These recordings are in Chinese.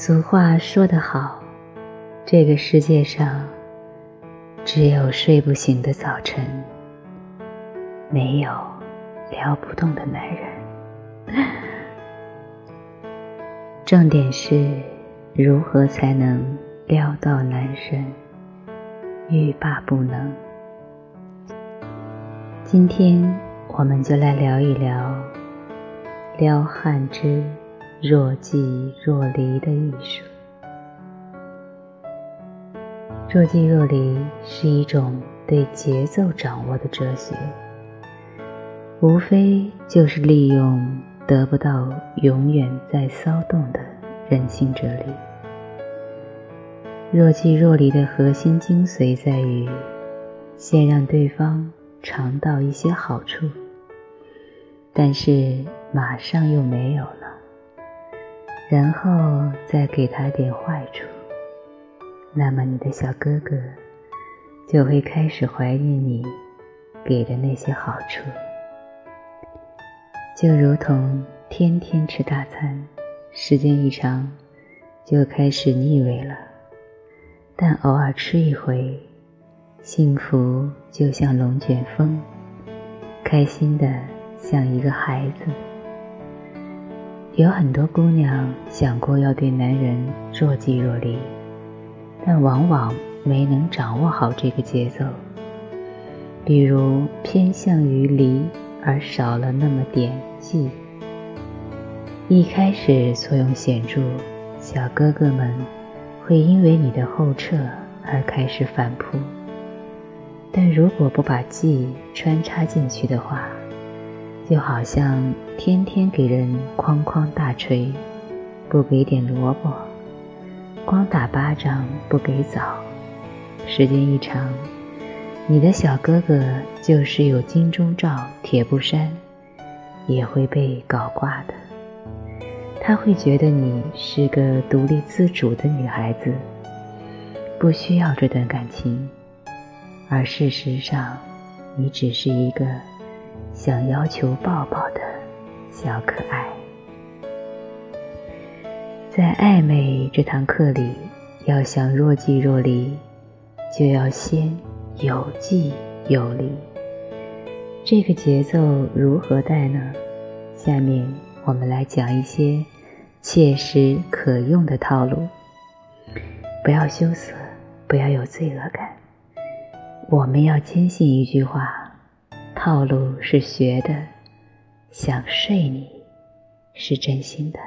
俗话说得好，这个世界上只有睡不醒的早晨，没有撩不动的男人。重点是如何才能撩到男神，欲罢不能。今天我们就来聊一聊撩汉之。若即若离的艺术，若即若离是一种对节奏掌握的哲学，无非就是利用得不到永远在骚动的人性哲理。若即若离的核心精髓在于，先让对方尝到一些好处，但是马上又没有了。然后再给他点坏处，那么你的小哥哥就会开始怀念你给的那些好处，就如同天天吃大餐，时间一长就开始腻味了。但偶尔吃一回，幸福就像龙卷风，开心的像一个孩子。有很多姑娘想过要对男人若即若离，但往往没能掌握好这个节奏。比如偏向于离，而少了那么点即。一开始作用显著，小哥哥们会因为你的后撤而开始反扑。但如果不把即穿插进去的话，就好像天天给人哐哐大锤，不给点萝卜；光打巴掌不给枣。时间一长，你的小哥哥就是有金钟罩铁布衫，也会被搞挂的。他会觉得你是个独立自主的女孩子，不需要这段感情，而事实上，你只是一个。想要求抱抱的小可爱，在暧昧这堂课里，要想若即若离，就要先有即有离。这个节奏如何带呢？下面我们来讲一些切实可用的套路。不要羞涩，不要有罪恶感。我们要坚信一句话。套路是学的，想睡你是真心的。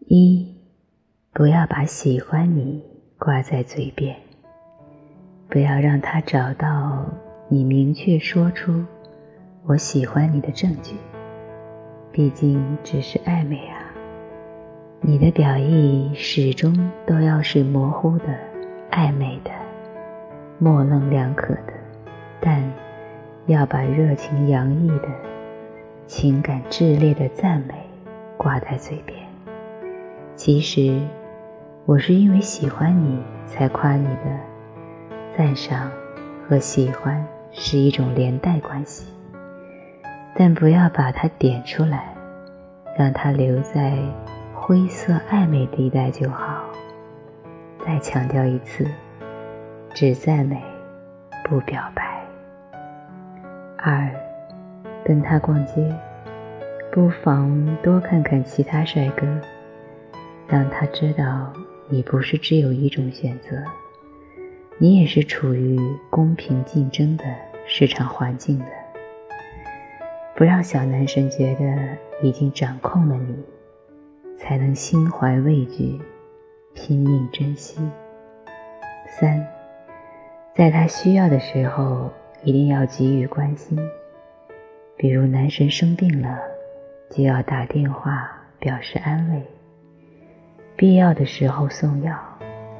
一，不要把喜欢你挂在嘴边，不要让他找到你明确说出我喜欢你的证据。毕竟只是暧昧啊，你的表意始终都要是模糊的、暧昧的、模棱两可的，但。要把热情洋溢的、情感炽烈的赞美挂在嘴边。其实，我是因为喜欢你才夸你的。赞赏和喜欢是一种连带关系，但不要把它点出来，让它留在灰色暧昧地带就好。再强调一次，只赞美，不表白。二，跟他逛街，不妨多看看其他帅哥，让他知道你不是只有一种选择，你也是处于公平竞争的市场环境的。不让小男生觉得已经掌控了你，才能心怀畏惧，拼命珍惜。三，在他需要的时候。一定要给予关心，比如男神生病了，就要打电话表示安慰；必要的时候送药。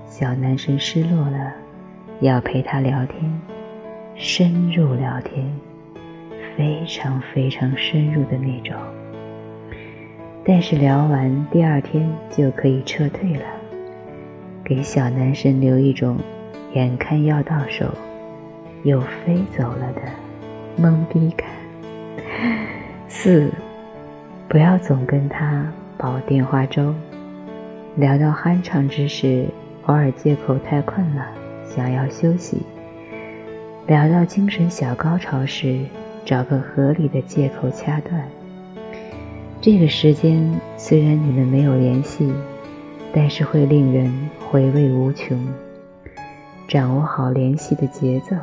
小男生失落了，要陪他聊天，深入聊天，非常非常深入的那种。但是聊完第二天就可以撤退了，给小男生留一种眼看要到手。又飞走了的懵逼感。四，不要总跟他煲电话粥，聊到酣畅之时，偶尔借口太困了，想要休息；聊到精神小高潮时，找个合理的借口掐断。这个时间虽然你们没有联系，但是会令人回味无穷。掌握好联系的节奏，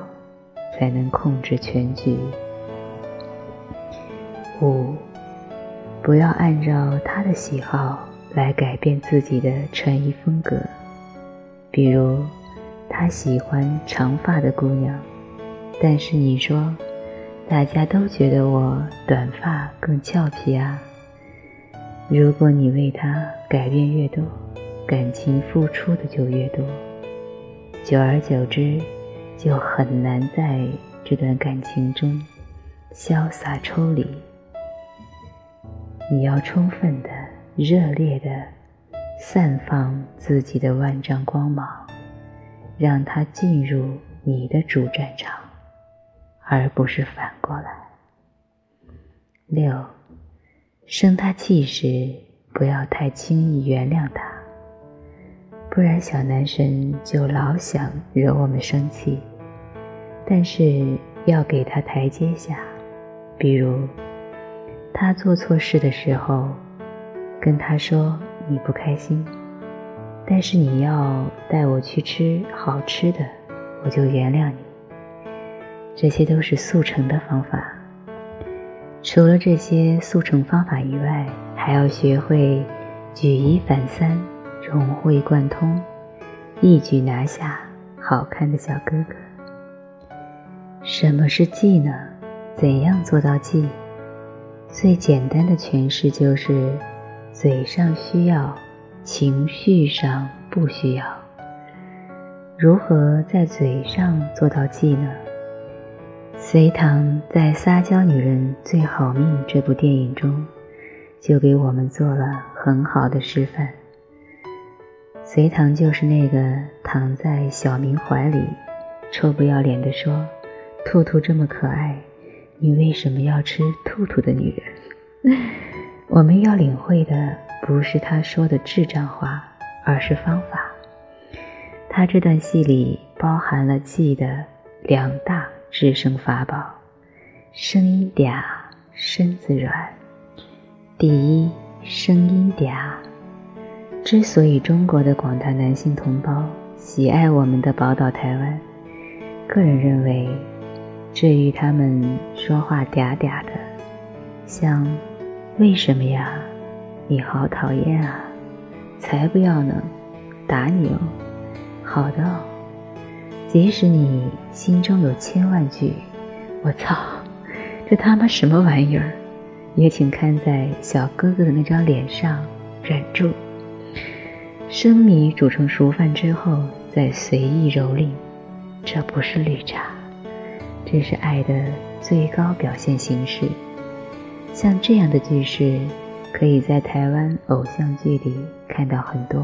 才能控制全局。五，不要按照他的喜好来改变自己的穿衣风格。比如，他喜欢长发的姑娘，但是你说，大家都觉得我短发更俏皮啊。如果你为他改变越多，感情付出的就越多。久而久之，就很难在这段感情中潇洒抽离。你要充分的、热烈的散放自己的万丈光芒，让它进入你的主战场，而不是反过来。六，生他气时，不要太轻易原谅他。不然，小男神就老想惹我们生气。但是要给他台阶下，比如他做错事的时候，跟他说你不开心，但是你要带我去吃好吃的，我就原谅你。这些都是速成的方法。除了这些速成方法以外，还要学会举一反三。融会贯通，一举拿下好看的小哥哥。什么是技呢？怎样做到技？最简单的诠释就是：嘴上需要，情绪上不需要。如何在嘴上做到技呢？隋唐在《撒娇女人最好命》这部电影中，就给我们做了很好的示范。隋唐就是那个躺在小明怀里，臭不要脸地说：“兔兔这么可爱，你为什么要吃兔兔的女人？” 我们要领会的不是他说的智障话，而是方法。他这段戏里包含了记的两大制胜法宝：声音嗲，身子软。第一，声音嗲。之所以中国的广大男性同胞喜爱我们的宝岛台湾，个人认为，至于他们说话嗲嗲的，像“为什么呀？你好讨厌啊！才不要呢！打你哦！好的哦！即使你心中有千万句‘我操，这他妈什么玩意儿’，也请看在小哥哥的那张脸上忍住。”生米煮成熟饭之后，再随意蹂躏，这不是绿茶，这是爱的最高表现形式。像这样的句式，可以在台湾偶像剧里看到很多，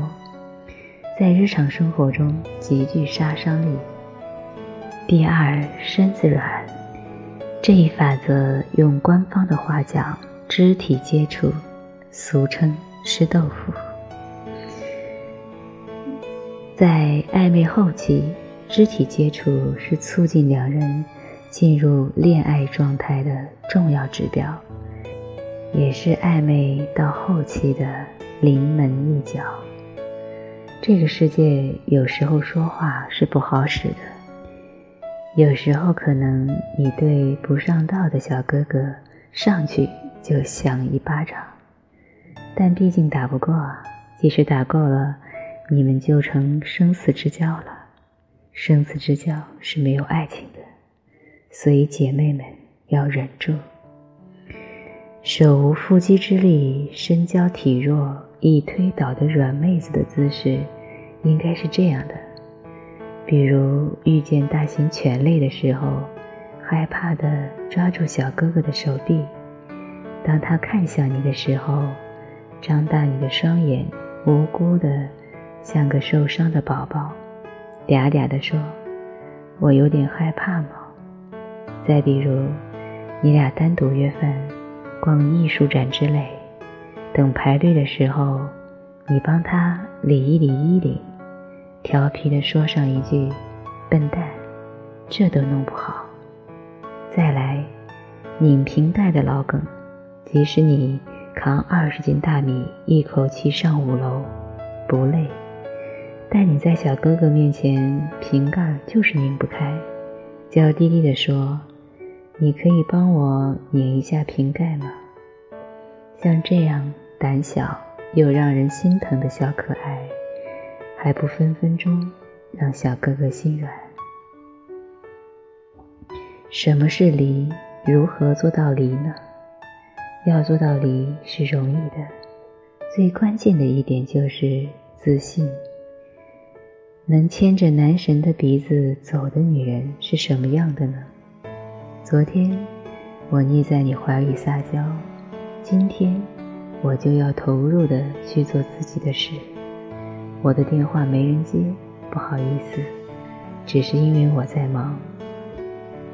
在日常生活中极具杀伤力。第二，身子软，这一法则用官方的话讲，肢体接触，俗称吃豆腐。在暧昧后期，肢体接触是促进两人进入恋爱状态的重要指标，也是暧昧到后期的临门一脚。这个世界有时候说话是不好使的，有时候可能你对不上道的小哥哥上去就响一巴掌，但毕竟打不过啊，即使打够了。你们就成生死之交了，生死之交是没有爱情的，所以姐妹们要忍住。手无缚鸡之力，身娇体弱，易推倒的软妹子的姿势，应该是这样的：比如遇见大型犬类的时候，害怕的抓住小哥哥的手臂；当他看向你的时候，张大你的双眼，无辜的。像个受伤的宝宝，嗲嗲的说：“我有点害怕嘛。”再比如，你俩单独约饭，逛艺术展之类，等排队的时候，你帮他理一理衣领，调皮的说上一句“笨蛋”，这都弄不好。再来，拧瓶盖的老梗，即使你扛二十斤大米一口气上五楼，不累，但你在小哥哥面前瓶盖就是拧不开，娇滴滴地说：“你可以帮我拧一下瓶盖吗？”像这样胆小又让人心疼的小可爱，还不分分钟让小哥哥心软？什么是离？如何做到离呢？要做到离是容易的，最关键的一点就是自信。能牵着男神的鼻子走的女人是什么样的呢？昨天我腻在你怀里撒娇。今天我就要投入的去做自己的事。我的电话没人接，不好意思，只是因为我在忙。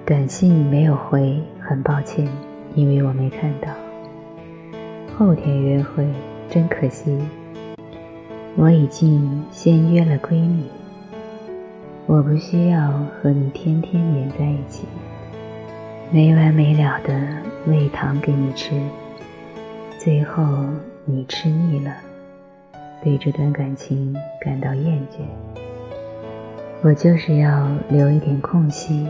短信没有回，很抱歉，因为我没看到。后天约会，真可惜。我已经先约了闺蜜。我不需要和你天天黏在一起，没完没了的喂糖给你吃。最后，你吃腻了，对这段感情感到厌倦。我就是要留一点空隙，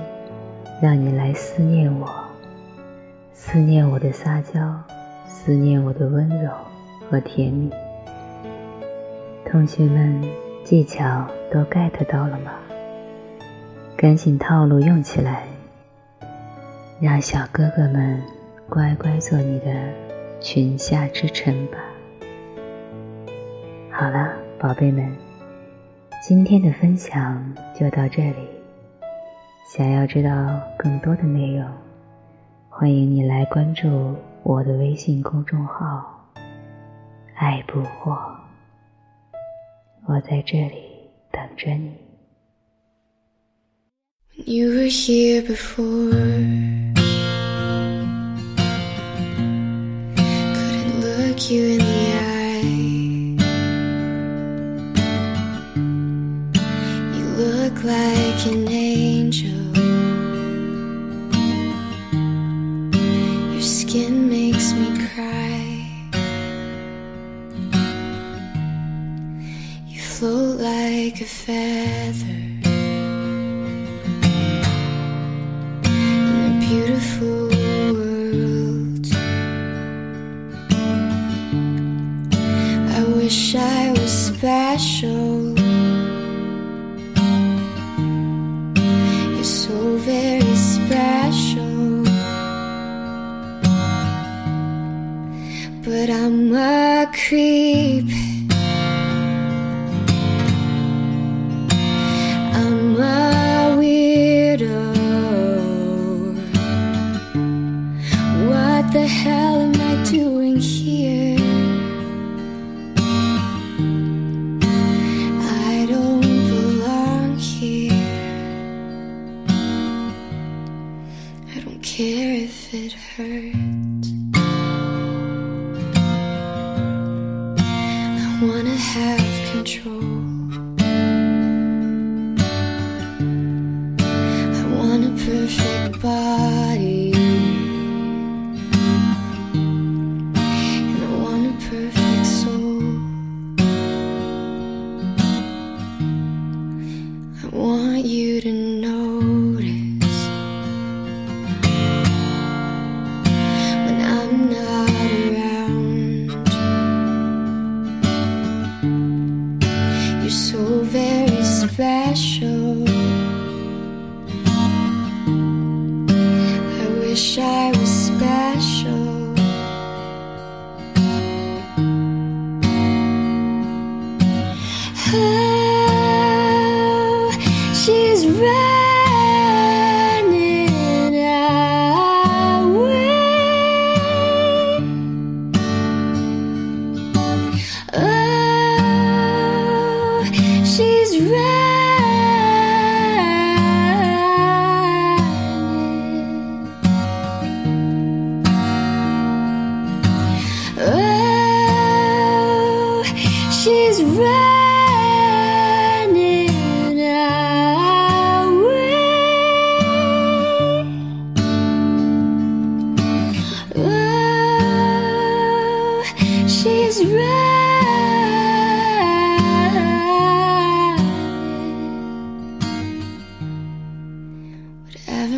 让你来思念我，思念我的撒娇，思念我的温柔和甜蜜。同学们，技巧都 get 到了吗？赶紧套路用起来，让小哥哥们乖乖做你的。裙下之臣吧。好了，宝贝们，今天的分享就到这里。想要知道更多的内容，欢迎你来关注我的微信公众号“爱不惑”，我在这里等着你。You in the eye. You look like an angel. Your skin makes me cry. You float like a feather. 只是把。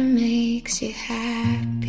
Makes you happy.